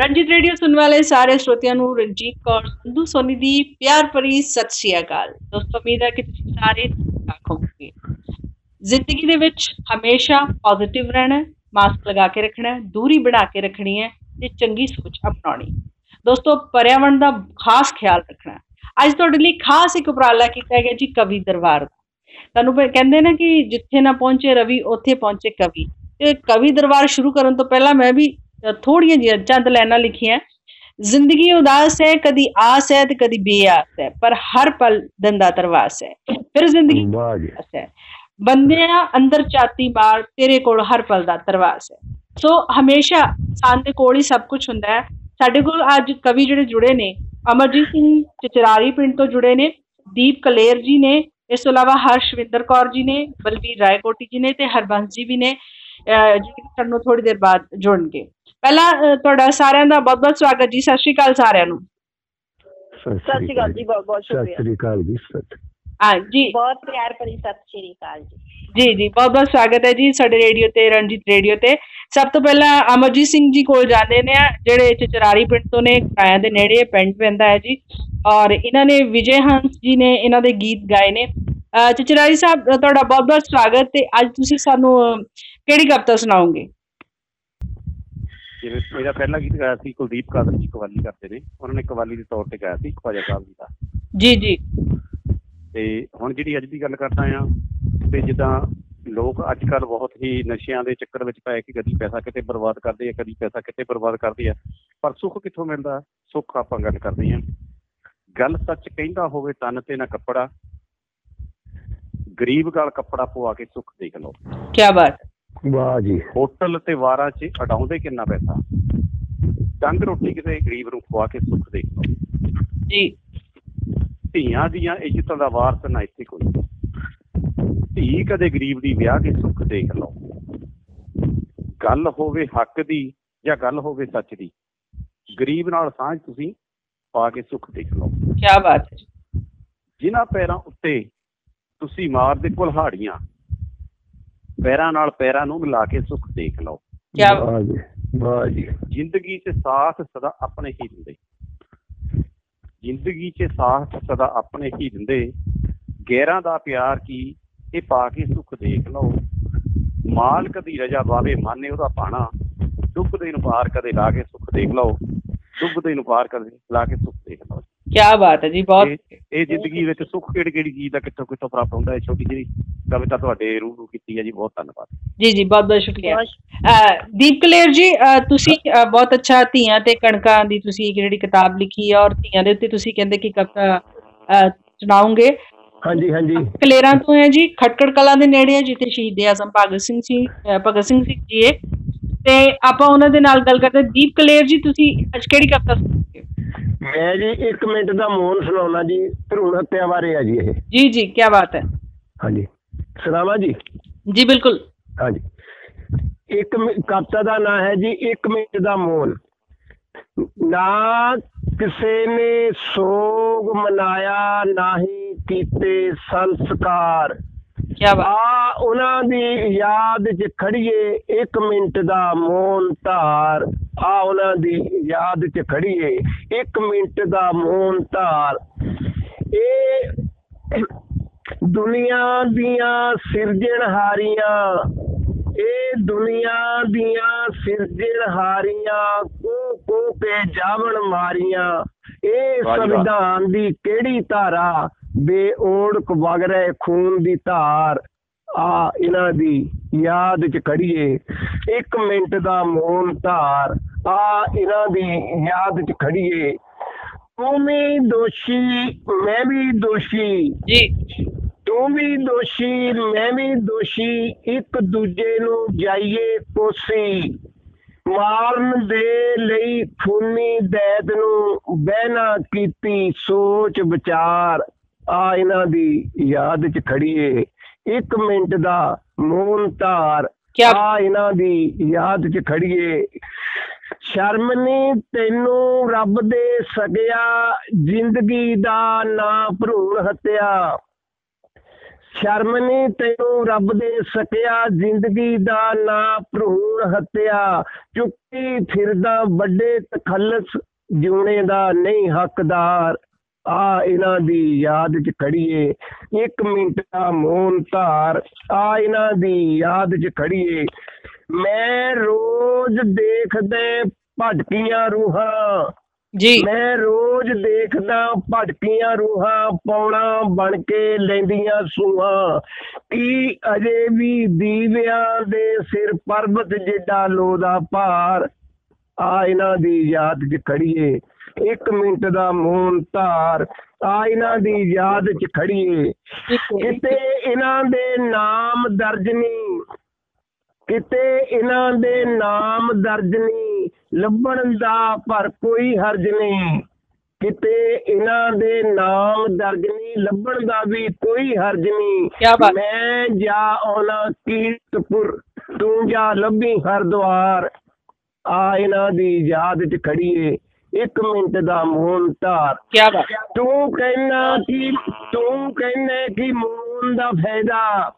Ranjit radio ਸੁਣਨ ਵਾਲੇ ਸਾਰੇ ਸਰੋਤਿਆਂ ਨੂੰ ਰਣਜੀਤ ਕੌਰ ਸੰਧੂ ਸੋਨੀ ਦੀ ਪਿਆਰ ਭਰੀ ਸਤਿ ਸ਼੍ਰੀ ਅਕਾਲ। ਦੋਸਤੋ ਉਮੀਦ ਹੈ ਕਿ ਤੁਸੀਂ ਸਾਰੇ ਠੀਕ ਹੋਵੋਗੇ। ਜ਼ਿੰਦਗੀ ਦੇ ਵਿੱਚ ਹਮੇਸ਼ਾ ਪੋਜ਼ਿਟਿਵ ਰਹਿਣਾ ਹੈ, ਮਾਸਕ ਲਗਾ ਕੇ ਰੱਖਣਾ ਹੈ, ਦੂਰੀ ਬਣਾ ਕੇ ਰੱਖਣੀ ਹੈ ਤੇ ਚੰਗੀ ਸੋਚ ਅਪਣਾਉਣੀ। ਦੋਸਤੋ ਪਰਿਆਵਰਣ ਦਾ ਖਾਸ ਖਿਆਲ ਰੱਖਣਾ ਹੈ। ਅੱਜ ਤੁਹਾਡੇ ਲਈ ਖਾਸ ਇੱਕ ਉਪਰਾਲਾ ਕੀਤਾ ਗਿਆ ਜੀ ਕਵੀ ਦਰਬਾਰ ਦਾ। ਤੁਹਾਨੂੰ ਫਿਰ ਕਹਿੰਦੇ ਨਾ ਕਿ ਜਿੱਥੇ ਨਾ ਪਹੁੰਚੇ ਰਵੀ ਉੱਥੇ ਪਹੁੰਚੇ ਕਵੀ। ਤੇ ਕਵੀ ਦਰਬਾਰ ਸ਼ੁਰੂ ਕਰਨ ਤੋਂ ਪਹਿਲਾਂ ਮੈਂ ਵੀ ਅ, ਥੋੜ੍ਹੀਆਂ ਜਿਹੀਆਂ ਚੰਦ ਲਾਈਨਾਂ ਲਿਖੀਆਂ ਜ਼ਿੰਦਗੀ ਉਦਾਸ ਹੈ ਕਦੀ ਆਸ ਹੈ ਤੇ ਕਦੀ ਬੇਆਸ ਹੈ ਪਰ ਹਰ ਪਲ ਦੰਦਾ ਤਰਵਾਸ ਹੈ ਫਿਰ ਜ਼ਿੰਦਗੀ ਤਰਵਾਸ ਹੈ। ਬੰਦਿਆਂ ਅੰਦਰ ਚਾਤੀ ਮਾਰ ਤੇਰੇ ਕੋਲ ਹਰ ਪਲ ਦਾ ਤਰਵਾਸ ਹੈ। ਸੋ ਹਮੇਸ਼ਾ ਇਨਸਾਨ ਦੇ ਕੋਲ ਹੀ ਸਭ ਕੁਝ ਹੁੰਦਾ ਹੈ। ਸਾਡੇ ਕੋਲ ਅੱਜ ਕਵੀ ਜਿਹੜੇ ਜੁੜੇ ਨੇ ਅਮਰਜੀਤ ਸਿੰਘ ਚਚਰਾਰੀ ਪਿੰਡ ਤੋਂ ਜੁੜੇ ਨੇ ਦੀਪ ਕਲੇਰ ਜੀ ਨੇ ਇਸ ਤੋਂ ਇਲਾਵਾ ਹਰਸ਼ਵਿੰਦਰ ਕੌਰ ਜੀ ਨੇ ਬਲਵੀਰ ਰਾਏਕੋਟੀ ਜੀ ਨੇ ਤੇ ਹਰਬੰਸ ਜੀ ਵੀ ਨੇ। ਜਿਹੜੇ ਸਾਨੂੰ ਥੋੜੀ ਦੇਰ ਬਾਅਦ ਜੁੜਨਗੇ। ਪਹਿਲਾਂ ਤੁਹਾਡਾ ਸਾਰਿਆਂ ਦਾ ਬਹੁਤ ਬਹੁਤ ਸਵਾਗਤ ਜੀ। ਸਤਿ ਸ਼੍ਰੀ ਅਕਾਲ ਸਾਰਿਆਂ ਨੂੰ। ਸਤਿ ਸਤਿ ਸ਼੍ਰੀ ਅਕਾਲ ਜੀ ਬਹੁਤ ਬਹੁਤ ਸਤਿ ਸ਼ੁਕਰੀਆ। ਸ੍ਰੀ ਅਕਾਲ ਜੀ ਸਤਿ ਹਾਂ ਜੀ। ਬਹੁਤ ਪਿਆਰ ਭਰੀ ਸਤਿ ਸ਼੍ਰੀ ਅਕਾਲ ਜੀ। ਜੀ ਜੀ ਬਹੁਤ ਬਹੁਤ ਸਵਾਗਤ ਹੈ ਜੀ ਸਾਡੇ ਰੇਡੀਓ ਤੇ ਰਣਜੀਤ ਰੇਡੀਓ ਤੇ। ਸਭ ਤੋਂ ਪਹਿਲਾਂ ਅਮਰਜੀਤ ਸਿੰਘ ਜੀ ਕੋਲ ਜਾਂਦੇ ਨੇ ਜਿਹੜੇ ਚਚਰਾਰੀ ਪਿੰਡ ਤੋਂ ਨੇ ਕਾਇਆ ਦੇ ਨੇੜੇ ਪਿੰਡ ਪੈਂਦਾ ਹੈ ਜੀ। ਔਰ ਇਹਨਾਂ ਨੇ ਵਿਜੇ ਹੰਸ ਜੀ ਨੇ ਇਹਨਾਂ ਦੇ ਗੀਤ ਗਾਏ ਨੇ। ਚਚਰਾਰੀ ਸਾਹਿਬ ਤੁਹਾਡਾ ਬਹੁਤ ਬਹੁਤ ਸਵਾਗਤ ਤੇ ਅੱਜ ਤੁਸੀਂ ਸਾਨੂੰ ਕਿਹੜੀ ਕਵਿਤਾ ਸੁਣਾਓਗੇ? ਜਿਵੇਂ ਮੇਰਾ ਪਹਿਲਾ ਗੀਤ ਗਾਇਆ ਸੀ ਕੁਲਦੀਪ ਕਾਦਰ ਜੀ ਕਵਾਲੀ ਕਰਦੇ ਨੇ ਉਹਨਾਂ ਨੇ ਕਵਾਲੀ ਦੇ ਤੌਰ ਤੇ ਗਾਇਆ ਸੀ ਖਵਾਜਾ ਸਾਹਿਬ ਜੀ ਦਾ। ਜੀ ਜੀ। ਤੇ ਹੁਣ ਜਿਹੜੀ ਅੱਜ ਦੀ ਗੱਲ ਕਰਦਾ ਆ ਤੇ ਜਿੱਦਾਂ ਲੋਕ ਅੱਜ ਕੱਲ ਬਹੁਤ ਹੀ ਨਸ਼ਿਆਂ ਦੇ ਚੱਕਰ ਵਿੱਚ ਪੈ ਕੇ ਕਦੀ ਪੈਸਾ ਕਿਤੇ ਬਰਬਾਦ ਕਰਦੇ ਆ ਕਦੀ ਪੈਸਾ ਕਿਤੇ ਬਰਬਾਦ ਕਰਦੇ ਆ। ਪਰ ਸੁੱਖ ਕਿੱਥੋਂ ਮਿਲਦਾ? ਸੁੱਖ ਆਪਾਂ ਗੱਲ ਕਰਦੇ ਆ ਗੱਲ ਸੱਚ ਕਹਿੰਦਾ ਹੋਵੇ ਤਨ ਤੇ ਨਾ ਕੱਪੜਾ ਗਰੀਬ ਗਲ ਕੱਪੜਾ ਪਵਾ ਕੇ ਸੁੱਖ ਦੇਖ ਲਓ। ਕੀ ਬਾਤ। ਵਾਹ ਜੀ। ਹੋਟਲ ਤੇ ਵਾਰਾਂ 'ਚ ਅਡਾਉਂਦੇ ਕਿੰਨਾ ਪੈਸਾ? ਡੰਗ ਰੋਟੀ ਕਿਤੇ ਗਰੀਬ ਨੂੰ ਖਵਾ ਕੇ ਸੁੱਖ ਦੇਖ ਲਓ ਜੀ। ਧੀਆਂ ਦੀਆਂ ਇੱਜ਼ਤਾਂ ਦਾ ਵਾਰਸ ਨਾ ਇੱਥੇ ਕੋਈ ਧੀ ਕਦੇ ਗਰੀਬ ਦੀ ਵਿਆਹ ਕੇ ਸੁੱਖ ਦੇਖ ਲਓ। ਗੱਲ ਹੋਵੇ ਹੱਕ ਦੀ ਜਾਂ ਗੱਲ ਹੋਵੇ ਸੱਚ ਦੀ ਗਰੀਬ ਨਾਲ ਸਾਂਝ ਤੁਸੀਂ ਪਾ ਕੇ ਸੁੱਖ ਦੇਖ ਲਓ। ਕੀ ਬਾਤ ਹੈ ਜੀ। ਜਿਨ੍ਹਾਂ ਪੈਰਾਂ ਉੱਤੇ ਤੁਸੀਂ ਮਾਰਦੇ ਕੁਲਹਾੜੀਆਂ ਪੈਰਾਂ ਨਾਲ ਪੈਰਾਂ ਨੂੰ ਮਿਲਾ ਕੇ ਸੁੱਖ ਦੇਖ ਲਓ। ਕੀ ਬਾਤ ਵਾਹ ਜੀ ਵਾਹ ਜੀ। ਜ਼ਿੰਦਗੀ 'ਚ ਸਾਥ ਸਦਾ ਆਪਣੇ ਹੀ ਦਿੰਦੇ। ਜ਼ਿੰਦਗੀ 'ਚ ਸਾਥ ਸਦਾ ਆਪਣੇ ਹੀ ਦਿੰਦੇ। ਗੈਰਾਂ ਦਾ ਪਿਆਰ ਕੀ ਇਹ ਪਾ ਕੇ ਸੁੱਖ ਦੇਖ ਲਓ। ਮਾਲਕ ਦੀ ਰਜਾ ਬਾਵੇ ਮਾਨੇ ਉਹਦਾ ਪਾਣਾ। ਡੁੱਬਦੇ ਨੂੰ ਪਾਰ ਕਦੇ ਲਾ ਕੇ ਸੁੱਖ ਦੇਖ ਲਓ। ਡੁੱਬਦੇ ਨੂੰ ਪਾਰ ਕਦੇ ਲਾ ਕੇ ਸੁੱਖ ਦੇਖ ਲਓ। ਕੀ ਬਾਤ ਹੈ ਜੀ ਬਹੁਤ ਇਹ ਇਹ ਜ਼ਿੰਦਗੀ ਵਿੱਚ ਸੁੱਖ ਕਿਹੜੀ ਕਿਹੜੀ ਚੀਜ਼ ਦਾ ਕਿੱਥੋਂ ਕਿੱਥੋਂ ਪ੍ਰਾਪਤ ਹੁੰਦਾ ਹੈ ਛੋਟੀ ਜਿਹੀ? ਕਵਿਤਾ ਤੁਹਾਡੇ ਰੂਬਰੂ ਕੀਤੀ ਹੈ ਜੀ ਬਹੁਤ ਧੰਨਵਾਦ। ਜੀ ਜੀ ਬਹੁਤ ਬਹੁਤ ਸ਼ੁਕਰੀਆ। ਦੀਪ ਕਲੇਰ ਜੀ ਤੁਸੀਂ ਬਹੁਤ ਅੱਛਾ ਧੀਆਂ ਤੇ ਕਣਕਾਂ ਦੀ ਤੁਸੀਂ ਇੱਕ ਜਿਹੜੀ ਕਿਤਾਬ ਲਿਖੀ ਹੈ ਔਰ ਧੀਆਂ ਦੇ ਉੱਤੇ ਤੁਸੀਂ ਕਹਿੰਦੇ ਕਿ ਕਵਿਤਾ ਅਹ, ਸੁਣਾਓਗੇ ਹਾਂਜੀ ਹਾਂਜੀ। ਕਲੇਰਾਂ ਤੋਂ ਹੈ ਜੀ ਖਟਕੜ ਕਲਾਂ ਦੇ ਨੇੜੇ ਹੈ ਜਿੱਥੇ ਸ਼ਹੀਦ ਆਜ਼ਮ ਭਗਤ ਸਿੰਘ ਸੀ ਅਹ, ਭਗਤ ਸਿੰਘ ਸੀ ਜੀ ਹੈ। ਤੇ ਆਪਾਂ ਉਹਨਾਂ ਦੇ ਨਾਲ ਗੱਲ ਕਰਦੇ। ਦੀਪ ਕਲੇਰ ਜੀ ਤੁਸੀਂ ਅੱਜ ਕਿਹੜੀ ਕਵਿਤਾ ਸੁਣਾਓਗੇ ਮੈਂ ਜੀ 1 ਮਿੰਟ ਦਾ ਮੌਨ ਸੁਣਾਉਣਾ ਜੀ ਭਰੂਣ ਹੱਤਿਆ ਬਾਰੇ ਆ ਜੀ ਇਹ। ਜੀ ਜੀ ਕੀ ਬਾਤ ਹੈ। ਹਾਂਜੀ। ਸੁਣਾਵਾਂ ਜੀ ਜੀ ਬਿਲਕੁਲ। ਹਾਂਜੀ। ਇੱਕ ਕਵਿਤਾ ਦਾ ਨਾਂ ਹੈ ਜੀ 1 ਮਿੰਟ ਦਾ ਮੌਨ ਨਾ ਕਿਸੇ ਨੇ ਸੋਗ ਮਨਾਇਆ ਨਾ ਹੀ ਕੀਤੇ ਸੰਸਕਾਰ। ਕੀ ਬਾਤ। ਆ ਉਹਨਾਂ ਦੀ ਯਾਦ 'ਚ ਖੜੀਏ 1 ਮਿੰਟ ਦਾ ਮੌਨ ਧਾਰ। ਆ ਉਹਨਾਂ ਦੀ ਯਾਦ 'ਚ ਖੜੀਏ 1 ਮਿੰਟ ਦਾ ਮੌਨ ਧਾਰ। ਇਹ ਦੁਨੀਆ ਦੀਆਂ ਸਿਰਜਣਹਾਰੀਆਂ ਇਹ ਦੁਨੀਆ ਦੀਆਂ ਸਿਰਜਣਹਾਰੀਆਂ ਕੋ ਕੋ ਕੇ ਜਾਵਣ ਮਾਰੀਆਂ। ਇਹ। ਸੰਵਿਧਾਨ ਦੀ ਕਿਹੜੀ ਧਾਰਾ? ਬੇਓੜਕ ਵਗ ਰਹੇ ਖੂਨ ਦੀ ਧਾਰ। ਆ ਇਹਨਾਂ ਦੀ ਯਾਦ ਚ ਖੜੀਏ। ਇੱਕ ਮਿੰਟ ਦਾ ਮੌਨ ਧਾਰ। ਆ ਇਹਨਾਂ ਦੀ ਯਾਦ ਚ ਖੜੀਏ। ਤੂੰ ਵੀ ਦੋਸ਼ੀ ਮੈਂ ਵੀ ਦੋਸ਼ੀ। ਜੀ। ਤੂੰ ਵੀ ਦੋਸ਼ੀ ਮੈਂ ਵੀ ਦੋਸ਼ੀ ਇੱਕ ਦੂਜੇ ਨੂੰ ਜਾਈਏ ਕੋਸੀ। ਮਾਰਨ ਦੇ ਲਈ ਖੂਨੀ ਦੈਤ ਨੂੰ ਬਹਿਨਾ ਕੀਤੀ ਸੋਚ ਵਿਚਾਰ। ਆ ਇਹਨਾਂ ਦੀ ਯਾਦ ਚ ਖੜੀਏ। ਇੱਕ ਮਿੰਟ ਦਾ ਮੌਨ ਧਾਰ। ਆ ਇਹਨਾਂ ਦੀ ਯਾਦ ਚ ਖੜੀਏ। ਸ਼ਰਮ ਨੀ ਤੈਨੂੰ ਰੱਬ ਦੇ ਸਗਿਆ ਜ਼ਿੰਦਗੀ ਦਾ ਨਾ ਭਰੂਣ ਹੱਤਿਆ। ਸ਼ਰਮ ਨਹੀਂ ਤੈਨੂੰ ਰੱਬ ਦੇ ਸਕਿਆ ਜ਼ਿੰਦਗੀ ਦਾ ਨਾ ਭਰੂਣ ਹੱਤਿਆ। ਚੁੱਕੀ ਫਿਰਦਾ ਵੱਡੇ ਤਖੱਲਸ, ਜਿਉਣੇ ਦਾ ਨਹੀਂ ਹੱਕਦਾਰ। ਆ ਇਹਨਾਂ ਦੀ ਯਾਦ ਚ ਖੜੀਏ, ਇੱਕ ਮਿੰਟ ਦਾ ਮੌਨ ਧਾਰ। ਆ ਇਹਨਾਂ ਦੀ ਯਾਦ ਚ ਖੜੀਏ, ਮੈਂ ਰੋਜ਼ ਦੇਖਦੇ ਭਟਕੀਆਂ ਰੂਹਾਂ। ਜੀ। ਮੈਂ ਰੋਜ਼ ਦੇਖਦਾ ਭਟਕੀਆਂ ਰੂਹਾਂ ਪੌਣਾ ਬਣ ਕੇ ਲੈਂਦੀਆਂ ਸੂਹਾਂ। ਕੀ ਅਜੇ ਵੀ ਦੀਵਿਆਂ ਦੇ ਸਿਰ ਪਰਬਤ ਜਿੱਡਾ ਲੋਦਾ ਭਾਰ। ਆ ਇਹਨਾਂ ਦੀ ਯਾਦ 'ਚ ਖੜੀਏ ਇੱਕ ਮਿੰਟ ਦਾ ਮੌਨ ਧਾਰ। ਆ ਇਹਨਾਂ ਦੀ ਯਾਦ 'ਚ ਖੜੀਏ। ਕਿਤੇ ਇਹਨਾਂ ਦੇ ਨਾਮ ਦਰਜ ਨਹੀਂ ਕਿਤੇ ਇਹਨਾਂ ਦੇ ਨਾਮ ਦਰਜ ਨਹੀਂ ਲੱਭਣ ਦਾ ਪਰ ਕੋਈ ਹਰਜ ਨਹੀਂ। ਕਿਤੇ ਇਹਨਾਂ ਦੇ ਨਾਮ ਦਰਜ ਨਹੀਂ ਲੱਭਣ ਦਾ ਵੀ ਕੋਈ ਹਰਜ ਨਹੀਂ। ਮੈਂ ਜਾ ਆਉਣਾ ਕੀਰਤਪੁਰ ਤੂੰ ਜਾ ਲੱਭੀ ਹਰਦੁਆਰ। ਆ ਇਹਨਾਂ ਦੀ ਯਾਦ 'ਚ ਖੜੀਏ ਇੱਕ ਮਿੰਟ ਦਾ ਮੌਨ ਧਾਰ। ਕੀ ਬਾਤ ਤੂੰ ਕਹਿਣਾ ਕਿ ਤੂੰ ਕਹਿੰਨੇ ਕਿ ਮੂਨ ਦਾ ਫਾਇਦਾ।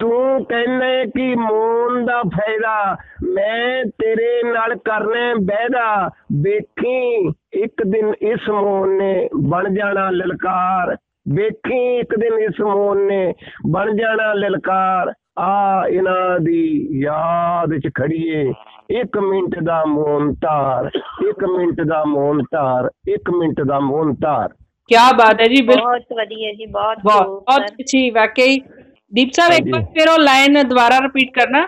ਤੂੰ ਕਹਿੰਨੇ ਕਿ ਮੂਨ ਦਾ ਫਾਇਦਾ ਮੈਂ ਤੇਰੇ ਨਾਲ ਕਰਨੇ ਬਹਿਦਾ ਵੇਖੀ ਇੱਕ ਦਿਨ ਇਸ ਮੂਨ ਨੇ ਬਣ ਜਾਣਾ ਲਲਕਾਰ। ਵੇਖੀ ਇੱਕ ਦਿਨ ਇਸ ਮੂਨ ਨੇ ਬਣ ਜਾਣਾ ਲਲਕਾਰ। ਆ ਇਹਨਾਂ ਦੀ ਯਾਦ ਚ ਖੜੀਏ। ਇੱਕ ਮਿੰਟ ਦਾ ਮੌਨ ਧਾਰ ਇੱਕ ਮਿੰਟ ਦਾ ਮੌਨ ਧਾਰ ਇੱਕ ਮਿੰਟ ਦਾ ਮੌਨ ਧਾਰ। ਕੀ ਬਾਤ ਹੈ ਜੀ ਬਹੁਤ ਵਧੀਆ ਜੀ ਬਹੁਤ ਬਹੁਤ। ਅੱਛੀ ਵਾਕਈ ਦੀਪ ਸਾਹਿਬ ਇੱਕ ਹਾਂਜੀ। ਵਾਰ ਫਿਰ ਉਹ ਲਾਈਨ ਦੁਬਾਰਾ ਰਿਪੀਟ ਕਰਨਾ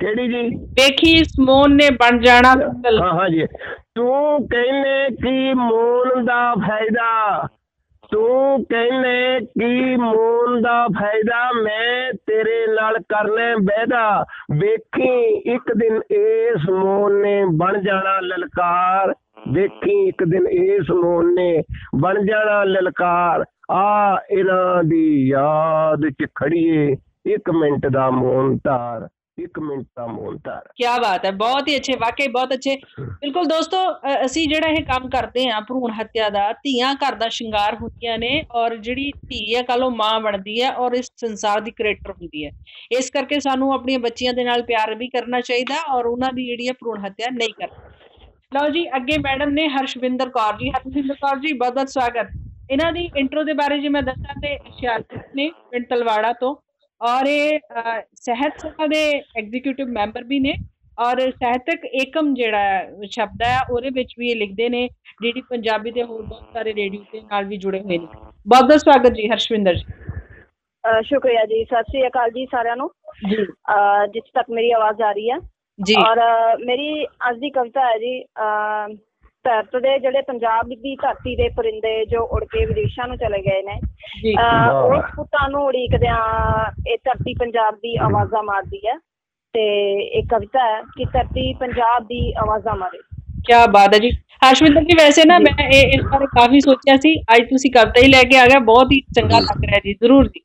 ਕਿਹੜੀ ਜੀ ਵੇਖੀ ਇਸ ਮੋਨ ਨੇ ਬਣ ਜਾਣਾ ਸੰਗਲ ਹਾਂ ਹਾਂ ਜੀ ਤੂੰ ਕਹਿੰਨੇ ਕਿ ਮੂਨ ਦਾ ਫਾਇਦਾ ਤੂੰ ਕਹਿੰਨੇ ਕਿ ਮੂਨ ਦਾ ਫਾਇਦਾ ਮੈਂ ਤੇਰੇ ਨਾਲ ਕਰਨੇ ਬਹਿਦਾ ਵੇਖੀ ਇੱਕ ਦਿਨ ਇਸ ਮੂਨ ਨੇ ਬਣ ਜਾਣਾ ਲਲਕਾਰ ਵੇਖੀ ਇੱਕ ਦਿਨ ਇਸ ਮੂਨ ਨੇ ਬਣ ਜਾਣਾ ਲਲਕਾਰ ਆ ਇਹਨਾਂ ਦੀ ਯਾਦ ਚ ਖੜੀਏ ਇੱਕ ਮਿੰਟ ਦਾ ਮੌਨ ਧਾਰ ਇੱਕ ਮਿੰਟ ਦਾ ਮੌਨ ਧਾਰ। ਕੀ ਬਾਤ ਹੈ ਬਹੁਤ ਹੀ ਅੱਛੇ ਵਾਕਈ ਬਹੁਤ ਅੱਛੇ। ਬਿਲਕੁਲ ਦੋਸਤੋ ਅ, ਅਸੀਂ ਜਿਹੜਾ ਇਹ ਕੰਮ ਕਰਦੇ ਹਾਂ ਭਰੂਣ ਹੱਤਿਆ ਦਾ ਧੀਆਂ ਘਰ ਦਾ ਸ਼ਿੰਗਾਰ ਹੁੰਦੀਆਂ ਨੇ ਔਰ ਜਿਹੜੀ ਧੀ ਹੈ ਕੱਲ ਉਹ ਮਾਂ ਬਣਦੀ ਹੈ ਔਰ ਇਸ ਸੰਸਾਰ ਦੀ ਕ੍ਰੀਏਟਰ ਹੁੰਦੀ ਹੈ। ਇਸ ਕਰਕੇ ਸਾਨੂੰ ਆਪਣੀਆਂ ਬੱਚੀਆਂ ਦੇ ਨਾਲ ਪਿਆਰ ਵੀ ਕਰਨਾ ਚਾਹੀਦਾ ਔਰ ਉਹਨਾਂ ਦੀ ਜਿਹੜੀ ਹੈ ਭਰੂਣ ਹੱਤਿਆ ਨਹੀਂ ਕਰਨੀ। ਲਓ ਜੀ ਅੱਗੇ ਮੈਡਮ ਨੇ ਹਰਸ਼ਵਿੰਦਰ ਕੌਰ ਜੀ ਹਰਸ਼ਵਿੰਦਰ ਕੌਰ ਜੀ ਬਹੁਤ ਬਹੁਤ ਸਵਾਗਤ। ਇਹਨਾਂ ਦੀ ਇੰਟਰੋ ਦੇ ਬਾਰੇ ਜੇ ਮੈਂ ਦੱਸਾਂ ਤੇ ਹੁਸ਼ਿਆਰਪੁਰ ਨੇ ਪਿੰਡ ਤਲਵਾੜਾ ਤੋਂ ਔਰ ਇਹ ਸਹਿਤ ਸਭਾ ਦੇ ਐਗਜ਼ੀਕਿਊਟਿਵ ਮੈਂਬਰ ਵੀ ਨੇ ਔਰ ਸਾਹਿਤਕ ਏਕਮ ਜਿਹੜਾ ਸ਼ਬਦ ਹੈ ਉਹਦੇ ਵਿੱਚ ਵੀ ਇਹ ਲਿਖਦੇ ਨੇ ਡੀਡੀ ਪੰਜਾਬੀ ਦੇ ਹੋਰ ਬਹੁਤ ਸਾਰੇ ਰੇਡੀਓ ਦੇ ਨਾਲ ਵੀ ਜੁੜੇ ਹੋਏ ਨੇ। ਬਹੁਤ ਬਹੁਤ ਸਵਾਗਤ ਜੀ ਹਰਸ਼ਵਿੰਦਰ ਜੀ। ਸ਼ੁਕਰੀਆ ਜੀ ਸਤਿ ਸ੍ਰੀ ਅਕਾਲ ਜੀ ਸਾਰਿਆਂ ਨੂੰ। ਜੀ। ਜਿੱਥੇ ਤੱਕ ਮੇਰੀ ਆਵਾਜ਼ ਆ ਰਹੀ ਹੈ। ਜੀ। ਔਰ ਮੇਰੀ ਅੱਜ ਦੀ ਕਵਿਤਾ ਹੈ ਜੀ ਧਰਤ ਦੇ ਜਿਹੜੇ ਪੰਜਾਬ ਦੀ ਧਰਤੀ ਦੇ ਪਰਿੰਦੇ ਜੋ ਉੜ ਕੇ ਵਿਦੇਸ਼ਾਂ ਨੂੰ ਚਲੇ ਗਏ ਨੇ। ਉਸ ਪੁੱਤਾਂ ਨੂੰ ਉਡੀਕਦਿਆਂ ਇਹ ਧਰਤੀ ਪੰਜਾਬ ਦੀ ਆਵਾਜ਼ਾਂ ਮਾਰਦੀ ਹੈ ਤੇ ਇਹ ਕਵਿਤਾ ਹੈ ਕਿ ਧਰਤੀ ਪੰਜਾਬ ਦੀ ਆਵਾਜ਼ਾਂ ਮਾਰੇ। ਕੀ ਬਾਤ ਹੈ ਜੀ। ਹਰਸ਼ਵਿੰਦਰ ਜੀ ਵੈਸੇ ਨਾ ਮੈਂ ਇਹ ਇਸ ਬਾਰੇ ਕਾਫੀ ਸੋਚਿਆ ਸੀ। ਅੱਜ ਤੁਸੀਂ ਕਵਿਤਾ ਹੀ ਲੈ ਕੇ ਆ ਗਏ ਬਹੁਤ ਹੀ ਚੰਗਾ ਲੱਗ ਰਿਹਾ ਜੀ ਜ਼ਰੂਰ ਜੀ।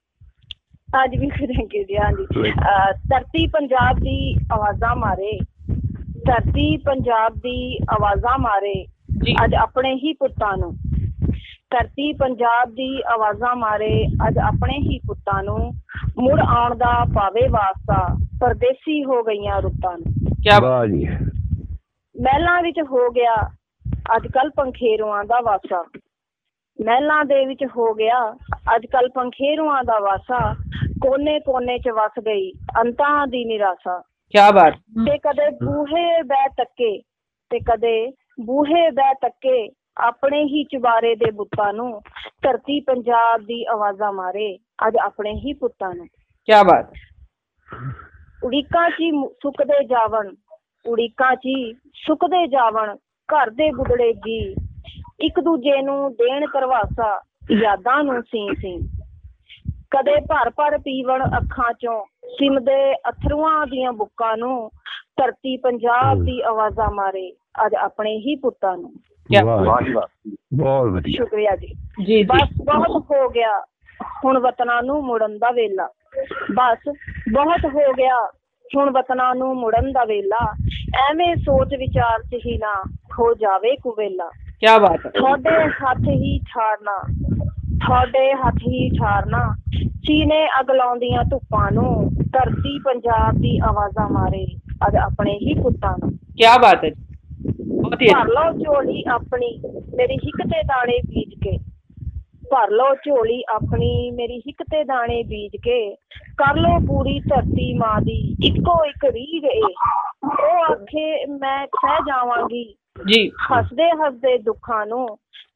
ਅੱਜ ਵੀ ਥੈਂਕ ਯੂ ਜੀ ਹਾਂਜੀ। ਧਰਤੀ ਪੰਜਾਬ ਦੀ ਆਵਾਜ਼ਾਂ ਮਾਰੇ ਧਰਤੀ ਪੰਜਾਬ ਦੀ ਆਵਾਜ਼ਾਂ ਮਾਰੇ ਅੱਜ ਆਪਣੇ ਹੀ ਪੁੱਤਾਂ ਨੂੰ। ਧਰਤੀ ਪੰਜਾਬ ਦੀ ਆਵਾਜ਼ਾਂ ਮਾਰੇ ਅੱਜ ਆਪਣੇ ਹੀ ਪੁੱਤਾਂ ਨੂੰ। ਮੁੜ ਆਉਣ ਦਾ ਪਾਵੇ ਵਾਸਤਾ ਪਰਦੇਸੀ ਹੋ ਗਈਆਂ ਰੁੱਤਾਂ ਨੂੰ। ਕੀ ਵਾਹ ਜੀ। ਮਹਿਲਾਂ ਵਿੱਚ ਹੋ ਗਿਆ ਅੱਜ ਕੱਲ ਪੰਖੇਰੂਆਂ ਦਾ ਵਾਸਾ ਮਹਿਲਾਂ ਦੇ ਵਿੱਚ ਹੋ ਗਿਆ ਅੱਜ ਕੱਲ ਪੰਖੇਰੂਆਂ ਦਾ ਵਾਸਾ ਕੋਨੇ ਕੋਨੇ ਚ ਵਸ ਗਈ ਅੰਤਾਂ ਦੀ ਨਿਰਾਸ਼ਾ। ਕੀ ਬਾਤ। ਤੇ ਕਦੇ ਬੂਹੇ ਬੈ ਤੱਕੇ ਤੇ ਕਦੇ ਬੂਹੇ ਬੈ ਤੱਕੇ ਆਪਣੇ ਹੀ ਚੁਬਾਰੇ ਦੇ ਬੁੱਤਾਂ ਨੂੰ ਧਰਤੀ ਪੰਜਾਬ ਦੀ ਆਵਾਜ਼ਾਂ ਮਾਰੇ ਅੱਜ ਆਪਣੇ ਹੀ ਪੁੱਤਾਂ ਨੂੰ। ਕੀ ਬਾਤ। ਉੜੀਕਾਂ 'ਚ ਸੁੱਕਦੇ ਜਾਵਣ ਉੜੀਕਾਂ 'ਚ ਸੁੱਕਦੇ ਜਾਵਣ ਘਰ ਦੇ ਗੁਦੜੇ ਜੀ ਇੱਕ ਦੂਜੇ ਨੂੰ ਦੇਣ ਕਰਵਾਸਾ ਯਾਦਾਂ ਨੂੰ ਸੀ ਸੀ ਕਦੇ ਭਰ ਭਰ ਪੀਵਣ ਅੱਖਾਂ 'ਚੋਂ ਸਿਮਦੇ ਅਥਰੂਆਂ ਦੀਆਂ ਬੁੱਕਾਂ ਨੂੰ ਧਰਤੀ ਪੰਜਾਬ ਦੀ ਆਵਾਜ਼ਾਂ ਮਾਰੇ ਅੱਜ ਆਪਣੇ ਹੀ ਪੁੱਤਾਂ ਨੂੰ। ਬਹੁਤ ਵਧੀਆ। ਸ਼ੁਕਰੀਆ ਜੀ। ਜੀ ਬਸ ਬਹੁਤ ਹੋ ਗਿਆ ਹੁਣ ਵਤਨਾਂ ਨੂੰ ਮੁੜਨ ਦਾ ਵੇਲਾ। ਬਸ ਬਹੁਤ ਹੋ ਗਿਆ ਹੁਣ ਵਤਨਾਂ ਨੂੰ ਮੁੜਨ ਦਾ ਵੇਲਾ। ਐਵੇਂ ਸੋਚ ਵਿਚਾਰ ਚ ਹੀ ਨਾ ਹੋ ਜਾਵੇ ਕੁਵੇਲਾ। ਕੀ ਬਾਤ ਹੈ। ਤੁਹਾਡੇ ਹੱਥ ਹੀ ਠਾਰਨਾ ਤੁਹਾਡੇ ਹੱਥ ਹੀ ਠਾਰਨਾ ਸੀਨੇ ਅਗਲਾਉਂਦੀਆਂ ਧੁੱਪਾਂ ਨੂੰ ਧਰਤੀ ਪੰਜਾਬ ਦੀ ਆਵਾਜ਼ਾਂ ਮਾਰੇ ਅੱਜ ਆਪਣੇ ਹੀ ਪੁੱਤਾਂ ਨੂੰ। ਕੀ ਬਾਤ ਹੈ ਬਹੁਤ ਹੀ ਭਰ ਲਓ ਝੋਲੀ ਆਪਣੀ ਮੇਰੀ ਹਿੱਕ ਤੇ ਦਾਣੇ ਬੀਜ ਕੇ। ਭਰ ਲਓ ਝੋਲੀ ਆਪਣੀ ਮੇਰੀ ਹਿੱਕ ਤੇ ਦਾਣੇ ਬੀਜ ਕੇ। ਕਰ ਲਓ ਪੂਰੀ ਧਰਤੀ ਮਾਂ ਦੀ ਇੱਕੋ ਇੱਕ ਰੀਝ ਏ। ਉਹ ਆਖੇ ਮੈਂ ਖਹਿ ਜਾਵਾਂਗੀ। ਜੀ। ਹੱਸਦੇ ਹੱਸਦੇ ਦੁੱਖਾਂ ਨੂੰ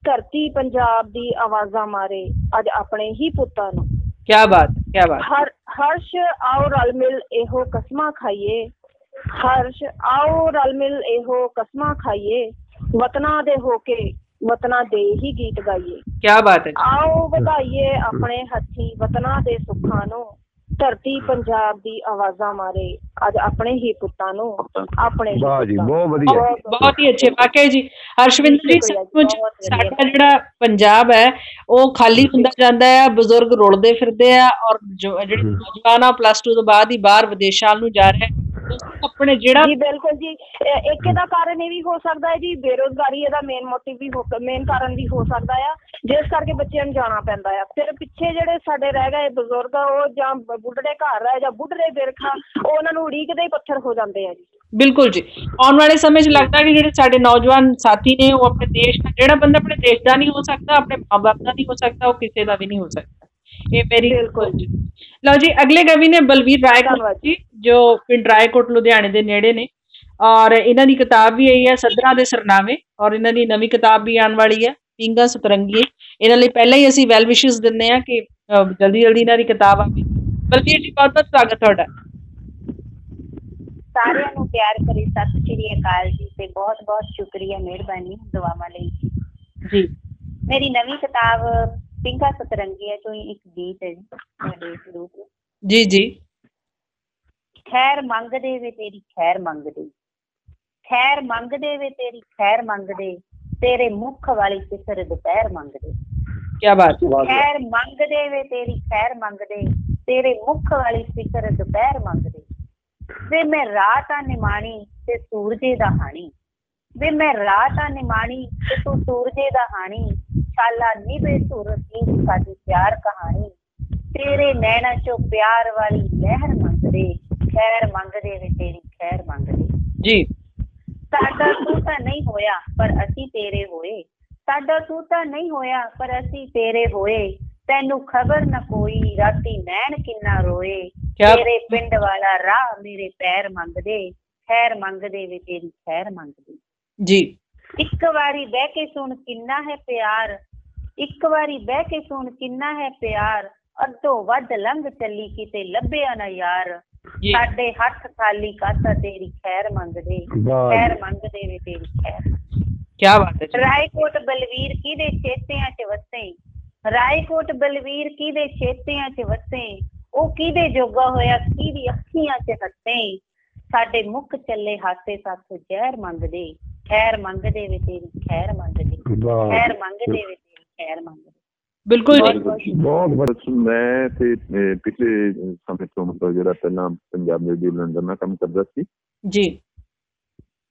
ਧਰਤੀ ਪੰਜਾਬ ਦੀ ਆਵਾਜ਼ਾਂ ਮਾਰੇ ਅੱਜ ਆਪਣੇ ਹੀ ਪੁੱਤਾਂ ਨੂੰ। ਕੀ ਬਾਤ ਕੀ ਬਾਤ। ਹਰ ਹਰਸ਼ ਆਓ ਰਲ ਮਿਲ ਇਹੋ ਕਸਮਾਂ ਖਾਈਏ। ਹਰਸ਼ ਆਓ ਰਲ ਮਿਲ ਇਹੋ ਕਸਮਾਂ ਖਾਈਏ। ਵਤਨਾਂ ਦੇ ਹੋ ਕੇ ਵਤਨਾਂ ਦੇ ਹੀ ਗੀਤ ਗਾਈਏ। ਕੀ ਬਾਤ ਹੈ ਆਓ ਵਧਾਈਏ ਆਪਣੇ ਹੱਥੀ ਵਤਨਾਂ ਦੇ ਸੁੱਖਾਂ ਨੂੰ। ਧਰਤੀ ਪੰਜਾਬ ਦੀ ਆਵਾਜ਼ਾਂ ਮਾਰੇ ਅੱਜ ਆਪਣੇ ਹੀ ਪੁੱਤਾਂ ਨੂੰ ਆਪਣੇ ਵਾਹ ਜੀ ਬਹੁਤ। ਵਧੀਆ। ਬਹੁਤ ਹੀ ਅੱਛੇ ਵਾਕਈ ਜੀ। ਹਰਸ਼ਵਿੰਦਰ ਜੀ ਸੱਚਮੁੱਚ। ਸਾਡਾ ਜਿਹੜਾ ਪੰਜਾਬ ਹੈ ਉਹ ਖਾਲੀ ਹੁੰਦਾ ਜਾਂਦਾ ਹੈ ਬਜ਼ੁਰਗ ਰੁਲਦੇ ਫਿਰਦੇ ਆ ਔਰ ਜੋ ਜਿਹੜੇ ਨੌਜਵਾਨ ਆ ਪਲੱਸ 2 ਤੋਂ ਬਾਅਦ ਹੀ ਬਾਹਰ ਵਿਦੇਸ਼ਾਂ ਨੂੰ ਜਾ ਰਹੇ ਆਪਣੇ ਜਿਹੜਾ ਜੀ ਬਿਲਕੁਲ ਜੀ। ਇਹ- ਇੱਕ ਇਹਦਾ ਕਾਰਨ ਇਹ ਵੀ ਹੋ ਸਕਦਾ ਹੈ ਜੀ ਬੇਰੋਜ਼ਗਾਰੀ ਇਹਦਾ ਮੇਨ ਮੋਟਿਵ ਵੀ ਹੋ ਮੇਨ ਕਾਰਨ ਵੀ ਹੋ ਸਕਦਾ ਆ ਜਿਸ ਕਰਕੇ ਬੱਚਿਆਂ ਨੂੰ ਜਾਣਾ ਪੈਂਦਾ ਆ। ਫਿਰ ਪਿੱਛੇ ਜਿਹੜੇ ਸਾਡੇ ਰਹਿ ਗਏ ਬਜ਼ੁਰਗ ਆ, ਉਹ ਜਾਂ ਬ- ਬੁੱਢੜੇ ਘਰ ਆ ਜਾਂ ਬੁੱਢੜੇ ਬਿਰਖਾ ਉਹ ਉਹਨਾਂ ਨੂੰ ਉਡੀਕਦੇ ਹੀ ਪੱਥਰ ਹੋ ਜਾਂਦੇ ਆ ਜੀ। ਬਿਲਕੁਲ ਜੀ। ਆਉਣ ਵਾਲੇ ਸਮੇਂ 'ਚ ਲੱਗਦਾ ਕਿ ਜਿਹੜੇ ਸਾਡੇ ਨੌਜਵਾਨ ਸਾਥੀ ਨੇ ਉਹ ਆਪਣੇ ਦੇਸ਼ ਦਾ ਜਿਹੜਾ ਬੰਦਾ ਆਪਣੇ ਦੇਸ਼ ਦਾ ਨਹੀਂ ਹੋ ਸਕਦਾ ਆਪਣੇ ਮਾਂ-ਬਾਪ ਦਾ ਨਹੀਂ ਹੋ ਸਕਦਾ ਉਹ ਕਿਸੇ ਦਾ ਵੀ ਨਹੀਂ ਹੋ ਸਕਦਾ। ਇਹ ਮੇਰੀ ਬਿਲਕੁਲ ਜੀ। ਲਓ ਜੀ ਅਗਲੇ ਕਵੀ ਨੇ ਬਲਵੀਰ ਰਾਏਕੋਟ ਜੀ। ਜੋ ਪਿੰਡ ਰਾਏਕੋਟ ਲੁਧਿਆਣੇ ਦੇ ਨੇੜੇ ਨੇ। ਔਰ ਇਹਨਾਂ ਦੀ ਕਿਤਾਬ ਵੀ ਆਈ ਹੈ ਸਦਰਾਂ ਦੇ ਸਰਨਾਵੇ ਔਰ ਇਹਨਾਂ ਦੀ ਨਵੀਂ ਕਿਤਾਬ ਵੀ ਆਉਣ ਵਾਲੀ ਹੈ ਪਿੰਗਾ ਸਤਰੰਗੀ ਇਹਨਾਂ ਲਈ ਪਹਿਲਾਂ ਹੀ ਅਸੀਂ ਵੈਲ ਵਿਸ਼ੇਸ ਦਿੰਦੇ ਆ ਕਿ ਜਲਦੀ ਜਲਦੀ ਇਹਨਾਂ ਦੀ ਕਿਤਾਬ ਆਵੇ। ਬਲਵੀਰ ਜੀ ਬਹੁਤ ਬਹੁਤ ਸਵਾਗਤ ਤੁਹਾਡਾ। ਸਾਰਿਆਂ ਨੂੰ ਪਿਆਰ ਭਰੀ ਸਤਿ ਸ਼੍ਰੀ ਅਕਾਲ ਜੀ ਤੇ ਬਹੁਤ ਬਹੁਤ ਸ਼ੁਕਰੀਆ ਮਿਹਰਬਾਨੀ ਦੁਆਵਾਂ ਲਈ। ਜੀ। ਮੇਰੀ ਨਵੀਂ ਕਿਤਾਬ ਪਿੰਗਾ ਸਤਰੰਗੀਆ ਚੋਂ ਇੱਕ ਗੀਤ ਹੈ ਤੁਹਾਡੇ ਸਰੂਪ ਜੀ ਜੀ। ਖੈਰ ਮੰਗਦੇ ਵੇ ਤੇਰੀ ਖੈਰ ਮੰਗਦੇ। ਖੈਰ ਮੰਗਦੇ ਵੇ ਤੇਰੀ ਖੈਰ ਮੰਗਦੇ। ਤੇਰੇ ਮੁਖ ਵਾਲੀ ਕਿਸਰ ਦੁਪਹਿਰ ਮੰਗਦੇ। ਕੀ ਬਾਤ ਖੈਰ ਮੰਗਦੇ ਵੇ ਤੇਰੀ ਖੈਰ ਮੰਗਦੇ। ਤੇਰੇ ਮੁਖ ਵਾਲੀ ਫਿਕਰ ਦੁਪਹਿਰ ਮੰਗਦੇ। ਵੇ ਮੈਂ ਰਾਤ ਆ ਨਿਮਾਣੀ ਤੇ ਸੂਰਜੇ ਦਾ ਹਾਣੀ। ਵੇ ਮੈਂ ਰਾਤ ਆ ਨਿਮਾਣੀ ਤੇ ਤੂੰ ਸੂਰਜੇ ਦਾ ਹਾਣੀ। ਛਾਲਾ ਨਿਭੇ ਧੁਰ ਦੀ ਸਾਡੀ ਪਿਆਰ ਕਹਾਣੀ। ਤੇਰੇ ਨੈਣਾ ਚੋਂ ਪਿਆਰ ਵਾਲੀ ਲਹਿਰ ਮੰਗਦੇ ਖੈਰ ਮੰਗਦੇ ਵੇ ਤੇਰੀ ਖੈਰ ਮੰਗਦੇ। ਜੀ। ਸਾਡਾ ਤੂੰ ਤਾਂ ਨਹੀਂ ਹੋਇਆ ਪਰ ਅਸੀਂ ਤੇਰੇ ਹੋਏ। ਸਾਡਾ ਤੂੰ ਤਾਂ ਨਹੀਂ ਹੋਇਆ ਪਰ ਅਸੀਂ ਤੇਰੇ ਹੋਏ। ਤੈਨੂੰ ਖਬਰ ਨਾ ਕੋਈ ਰਾਤੀ ਨੈਣ ਕਿੰਨਾ ਰੋਏ। ਤੇਰੇ ਪਿੰਡ ਵਾਲਾ ਰਾਹ ਮੇਰੇ ਪੈਰ ਮੰਗਦੇ ਖੈਰ ਮੰਗਦੇ ਵੇ ਤੇਰੀ ਖੈਰ ਮੰਗਦੇ। ਜੀ। ਇੱਕ ਵਾਰੀ ਬਹਿ ਕੇ ਸੁਣ ਕਿੰਨਾ ਹੈ ਪਿਆਰ ਇੱਕ ਵਾਰੀ ਬਹਿ ਕੇ ਸੁਣ ਕਿੰਨਾ ਹੈ ਪਿਆਰ ਅੱਧੋ ਵੱਧ ਲੰਘ ਚੱਲੀ ਕਿਤੇ ਲੱਭਿਆ ਨਾ ਯਾਰ। ਸਾਡੇ ਹੱਥ ਖਾਲੀ ਕਾਸਾ ਤੇਰੀ ਖੈਰ ਮੰਗਦੇ? ਖੈਰ। ਮੰਗਦੇ ਵੇ ਤੇਰੀ ਖੈਰ। ਕੀ ਬਾਤ ਹੈ ਰਾਏਕੋਟ ਬਲਵੀਰ ਕਿਹਦੇ ਚੇਤਿਆਂ 'ਚ ਵਸੇ? ਰਾਏਕੋਟ ਬਲਵੀਰ ਕਿਹਦੇ ਚੇਤਿਆਂ 'ਚ ਵਸੇ? ਉਹ ਕਿਹਦੇ ਜੋਗਾ ਹੋਇਆ ਕਿਹਦੀ ਅੱਖੀਆਂ 'ਚ ਹੱਸੇ? ਸਾਡੇ ਮੁਖ ਚੱਲੇ ਹਾਸੇ ਸਾਥੋਂ ਜ਼ਹਿਰ ਮੰਗਦੇ। ਖੈਰ ਮੰਗਦੇ ਵੇ ਤੇਰੀ ਖੈਰ ਮੰਗਦੇ। ਖੈਰ ਮੰਗਦੇ ਵੇ ਖੈਰ ਮੰਗਦੇ ਬਿਲਕੁਲ ਜੀ। ਬਹੁਤ ਬਸ ਮੈਂ ਤੇ ਪਿਛਲੇ ਸਮੇਂ ਤੋਂ ਮਤਲਬ ਜਿਹੜਾ ਪਹਿਲਾਂ ਪੰਜਾਬ ਰੇਡੀਓ ਲੰਡਨ ਨਾਲ ਕੰਮ ਕਰਦਾ ਸੀ। ਜੀ।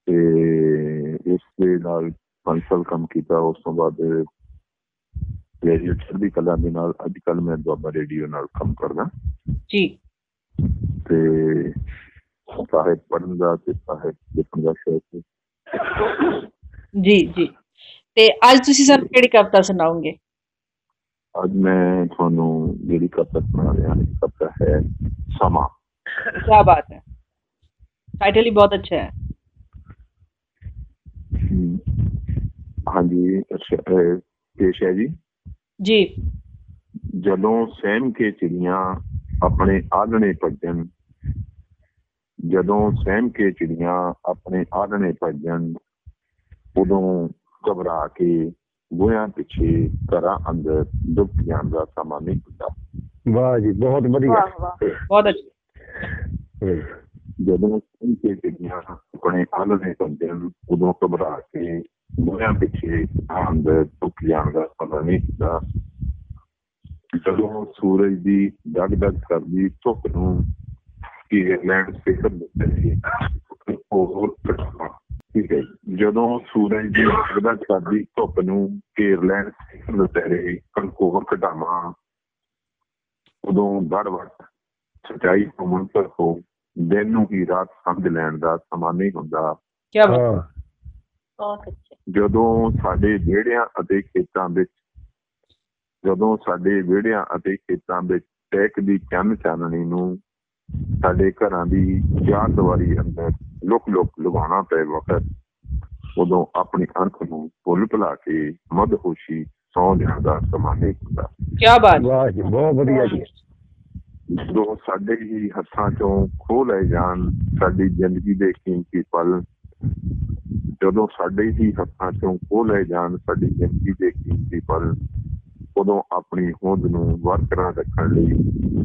ਤੇ ਇਸ ਦੇ ਨਾਲ ਪੰਜ ਸਾਲ ਕੰਮ ਕੀਤਾ। ਉਸ ਤੋਂ ਬਾਅਦ ਰੇਡੀਓ ਚੜ੍ਹਦੀ ਕਲਾ ਦੇ ਨਾਲ ਅੱਜ ਕੱਲ ਮੈਂ ਦੁਆਬਾ ਰੇਡੀਓ ਨਾਲ ਕੰਮ ਕਰਦਾ। ਜੀ। ਤੇ ਸਾਹਿਬ ਪੜ੍ਹਨ ਦਾ ਤੇ ਸਾਹਿਬ ਲਿਖਣ ਦਾ ਸ਼ੌਕ ਹੈ। ਜੀ ਜੀ। ਤੇ ਅੱਜ ਤੁਸੀਂ ਸਾਨੂੰ ਕਿਹੜੀ ਕਵਿਤਾ ਸੁਣਾਓਗੇ? ਅੱਜ ਮੈਂ ਤੁਹਾਨੂੰ ਜਿਹੜੀ ਕਵਿਤਾ ਸੁਣਾ ਰਿਹਾ ਹਾਂ ਕਵਿਤਾ ਹੈ ਸਮਾਂ। ਕੀ ਬਾਤ ਹੈ। ਟਾਈਟਲ ਹੀ ਬਹੁਤ ਅੱਛਾ ਹੈ। ਹਾਂਜੀ ਪੇਸ਼ ਹੈ ਜੀ। ਜੀ। ਜਦੋਂ ਸਹਿਮ ਕੇ ਚਿੜੀਆਂ ਆਪਣੇ ਆਲਣੇ ਭੱਜਣ ਜਦੋਂ ਸਹਿਮ ਕੇ ਚਿੜੀਆਂ ਆਪਣੇ ਆਲਣੇ ਭੱਜਣ ਉਦੋਂ ਘਬਰਾ ਕੇ ਗੋਹਾਂ ਪਿੱਛੇ ਘਰਾਂ ਅੰਦਰ ਦੁੱਖ ਗਿਆਨ ਦਾ ਸਮਾਂ ਨਹੀਂ ਹੁੰਦਾ। ਵਾਹ ਜੀ ਬਹੁਤ ਵਧੀਆ। ਬਹੁਤ ਅੱਛਾ। ਜਦੋਂ ਸੰਕੇ ਤੇ ਗਿਆ ਕੋਨੇ ਆਲ ਦੇ ਬੰਦੇ ਉਦੋਂ ਘਬਰਾ ਕੇ ਗੋਹਾਂ ਪਿੱਛੇ ਅੰਦਰ ਦੁੱਖ ਗਿਆਨ ਦਾ ਸਮਾਂ ਨਹੀਂ ਹੁੰਦਾ। ਜਦੋਂ ਸੂਰਜ ਦੀ ਡਗ ਡਗ ਕਰਦੀ ਧੁੱਪ ਨੂੰ ਕਿ ਲੈਂਡ ਸਪੇਸ ਦੇ ਉੱਤੇ ਉਹ ਕਟਵਾ ਠੀਕ ਹੈ ਜੀ। ਜਦੋਂ ਸੂਰਜ ਦੀ ਜਗ-ਜਗ ਕਰਦੀ ਧੁੱਪ ਨੂੰ ਘੇਰ ਲੈਣ ਦੁਪਹਿਰੇ ਕਣਕੋਰ ਘਟਾਵਾਂ ਉਦੋਂ ਵੜ ਵੜ ਸਚਾਈ ਤੋਂ ਮੁਨਕਰ ਹੋ ਦਿਨ ਨੂੰ ਹੀ ਰਾਤ ਸਮਝ ਲੈਣ ਦਾ ਸਮਾਂ ਨਹੀਂ ਹੁੰਦਾ। ਕੀ ਬਾਤ ਜਦੋਂ ਸਾਡੇ ਵਿਹੜਿਆਂ ਅਤੇ ਖੇਤਾਂ ਵਿੱਚ ਜਦੋਂ ਸਾਡੇ ਵਿਹੜਿਆਂ ਅਤੇ ਖੇਤਾਂ ਵਿੱਚ ਟੈਕ ਦੀ ਚੰਨ ਚਾਨਣੀ ਨੂੰ ਸਾਡੇ ਘਰਾਂ ਦੀ ਚਾਰ ਦੀਵਾਰੀ ਅੰਦਰ ਲੁਕ ਲੁਕ ਲੁਕਾਉਣਾ ਪਏ ਵਕਤ ਉਦੋਂ ਆਪਣੀ ਅੱਖ ਨੂੰ ਭੁੱਲ ਭੁਲਾ ਕੇ ਮਦਹੋਸ਼ੀ ਸੌਂ ਜਾਣ ਦਾ ਸਮਾਂ ਨਹੀਂ ਹੁੰਦਾ। ਕੀ ਬਾਤ। ਵਾਹ ਜੀ ਬਹੁਤ ਵਧੀਆ ਜੀ। ਜਦੋਂ ਸਾਡੇ ਹੀ ਹੱਥਾਂ ਚੋਂ ਖੋਹ ਲਏ ਜਾਣ ਸਾਡੀ ਜ਼ਿੰਦਗੀ ਦੇ ਕੀਮਤੀ ਪਲ ਜਦੋਂ ਸਾਡੇ ਹੀ ਹੱਥਾਂ ਚੋਂ ਖੋਹ ਲਏ ਜਾਣ ਸਾਡੀ ਜ਼ਿੰਦਗੀ ਦੇ ਕੀਮਤੀ ਪਲ ਉਦੋਂ ਆਪਣੀ ਹੋਂਦ ਨੂੰ ਬਰਕਰਾਰ ਰੱਖਣ ਲਈ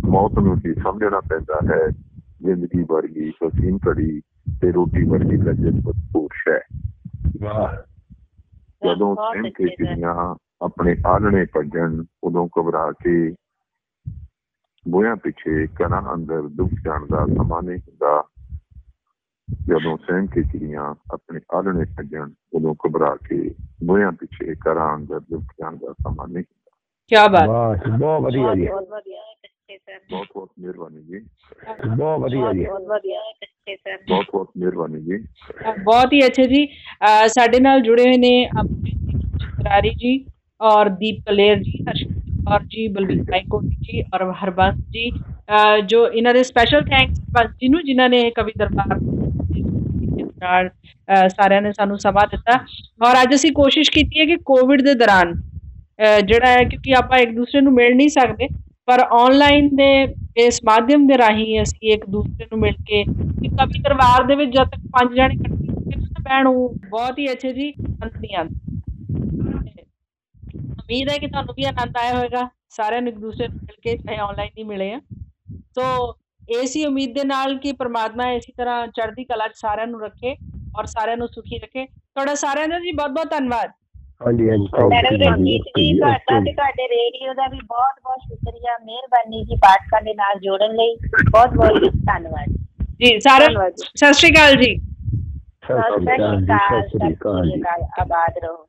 ਮੌਤ ਨੂੰ ਹੀ ਸਮਝਣਾ ਪੈਂਦਾ ਹੈ। ਜ਼ਿੰਦਗੀ ਵਰਗੀ ਹਸੀਨ ਘੜੀ ਤੇ ਰੋਟੀ ਵਰਗੀ ਲਜਤ ਭਰਪੂਰ ਹੈ ਵਾਹ। ਜਦੋਂ ਸਿੰਘ ਕੇ। ਚਿੜੀਆਂ ਆਪਣੇ ਆਲਣੇ ਭੱਜਣ ਉਦੋਂ ਘਬਰਾ ਕੇ ਬੋਇਆਂ ਪਿੱਛੇ ਘਰਾਂ ਅੰਦਰ ਡੁੱਬ ਜਾਣ ਦਾ ਸਮਾਂ ਨਹੀਂ ਹੁੰਦਾ। ਜਦੋਂ ਸਿੰਘ ਕੇ ਚਿੜੀਆਂ ਆਪਣੇ ਆਲਣੇ ਭੱਜਣ ਉਦੋਂ ਘਬਰਾ ਕੇ ਬੋਇਆਂ ਪਿੱਛੇ ਘਰਾਂ ਅੰਦਰ ਡੁੱਬ ਜਾਣ ਦਾ ਸਮਾਂ ਨਹੀਂ ਕੀ ਬਾਤ। ਵਾਹ ਜੀ ਬਹੁਤ ਵਧੀਆ ਜੀ। ਬਹੁਤ ਵਧੀਆ ਬਹੁਤ ਬਹੁਤ ਮਿਹਰਬਾਨੀ ਜੀ। ਬਹੁਤ ਵਧੀਆ ਜੀ। ਬਹੁਤ ਵਧੀਆ ਬਹੁਤ ਬਹੁਤ ਮਿਹਰਬਾਨੀ ਜੀ। ਬਹੁਤ ਹੀ ਅੱਛੇ ਜੀ। ਸਾਡੇ ਨਾਲ ਜੁੜੇ ਹੋਏ ਨੇ ਅਮਰੀਤ ਜੀ ਔਰ ਦੀਪ ਕਲੇਰ ਜੀ ਹਰਸ਼ਿਤ ਕੌਰ ਜੀ ਬਲਵੀਰ ਰਾਏਕੋਟੀ ਜੀ ਔਰ ਹਰਬੰਸ ਜੀ। ਜੋ ਇਹਨਾਂ ਦੇ ਸਪੈਸ਼ਲ ਥੈਂਕਸ ਹਰਬੰਸ ਜੀ ਨੂੰ ਜਿਨ੍ਹਾਂ ਨੇ ਕਵੀ ਦਰਬਾਰ ਸਾਰਿਆਂ ਨੇ ਸਾਨੂੰ ਸਮਾਂ ਦਿੱਤਾ। ਔਰ ਅੱਜ ਅਸੀਂ ਕੋਸ਼ਿਸ਼ ਕੀਤੀ ਹੈ ਕਿ ਕੋਵਿਡ ਦੇ ਦੌਰਾਨ ਜਿਹੜਾ ਹੈ, ਕਿਉਂਕਿ ਆਪਾਂ ਇੱਕ ਦੂਸਰੇ ਨੂੰ ਮਿਲ ਨਹੀਂ ਸਕਦੇ। ਪਰ ਆਨਲਾਈਨ ਦੇ, ਇਸ ਮਾਧਿਅਮ ਦੇ ਰਾਹੀਂ ਅਸੀਂ ਇੱਕ ਦੂਸਰੇ ਨੂੰ ਮਿਲ ਕੇ ਕਿ ਕਵੀ ਦਰਬਾਰ ਦੇ ਵਿੱਚ ਜਦ ਤੱਕ ਪੰਜ ਜਣੇ ਇਕੱਠੇ ਹੋ ਕੇ ਨਾ ਬਹਿਣ ਉਹ ਬਹੁਤ ਹੀ ਅੱਛੇ ਜੀ ਆਨੰਦ ਨਹੀਂ ਆਉਂਦਾ। ਤੇ ਉਮੀਦ ਹੈ ਕਿ ਤੁਹਾਨੂੰ ਵੀ ਆਨੰਦ ਆਇਆ ਹੋਵੇਗਾ, ਸਾਰਿਆਂ ਨੂੰ ਇੱਕ ਦੂਸਰੇ ਨੂੰ ਮਿਲ ਕੇ, ਚਾਹੇ ਆਨਲਾਈਨ ਹੀ ਮਿਲੇ ਆ। ਸੋ ਇਸੀ ਉਮੀਦ ਦੇ ਨਾਲ ਕਿ ਪ੍ਰਮਾਤਮਾ ਇਸੇ ਤਰ੍ਹਾਂ ਚੜ੍ਹਦੀ ਕਲਾ 'ਚ ਸਾਰਿਆਂ ਨੂੰ ਰੱਖੇ ਔਰ ਸਾਰਿਆਂ ਨੂੰ ਸੁਖੀ ਰੱਖੇ। ਤੁਹਾਡਾ ਸਾਰਿਆਂ ਦਾ ਜੀ ਬਹੁਤ ਬਹੁਤ ਧੰਨਵਾਦ। ਹਾਂਜੀ ਹਾਂਜੀ ਮੈਡਮ ਰਣਜੀਤ ਜੀ ਤੁਹਾਡਾ ਤੇ ਤੁਹਾਡੇ ਰੇਡੀਓ ਦਾ ਵੀ ਬਹੁਤ ਬਹੁਤ ਸ਼ੁਕਰੀਆ। ਮਿਹਰਬਾਨੀ ਜੀ ਪਾਠਕਾਂ ਦੇ ਨਾਲ ਜੋੜਨ ਲਈ। ਬਹੁਤ ਬਹੁਤ ਧੰਨਵਾਦ। ਜੀ ਸ਼੍ਰੀ ਅਕਾਲ ਜੀ। ਸਤਿ ਸ਼੍ਰੀ ਅਕਾਲ ਜੀ ਸਤਿ ਸ਼੍ਰੀ ਅਕਾਲ ਜੀ। ਆਬਾਦ ਰਹੋ।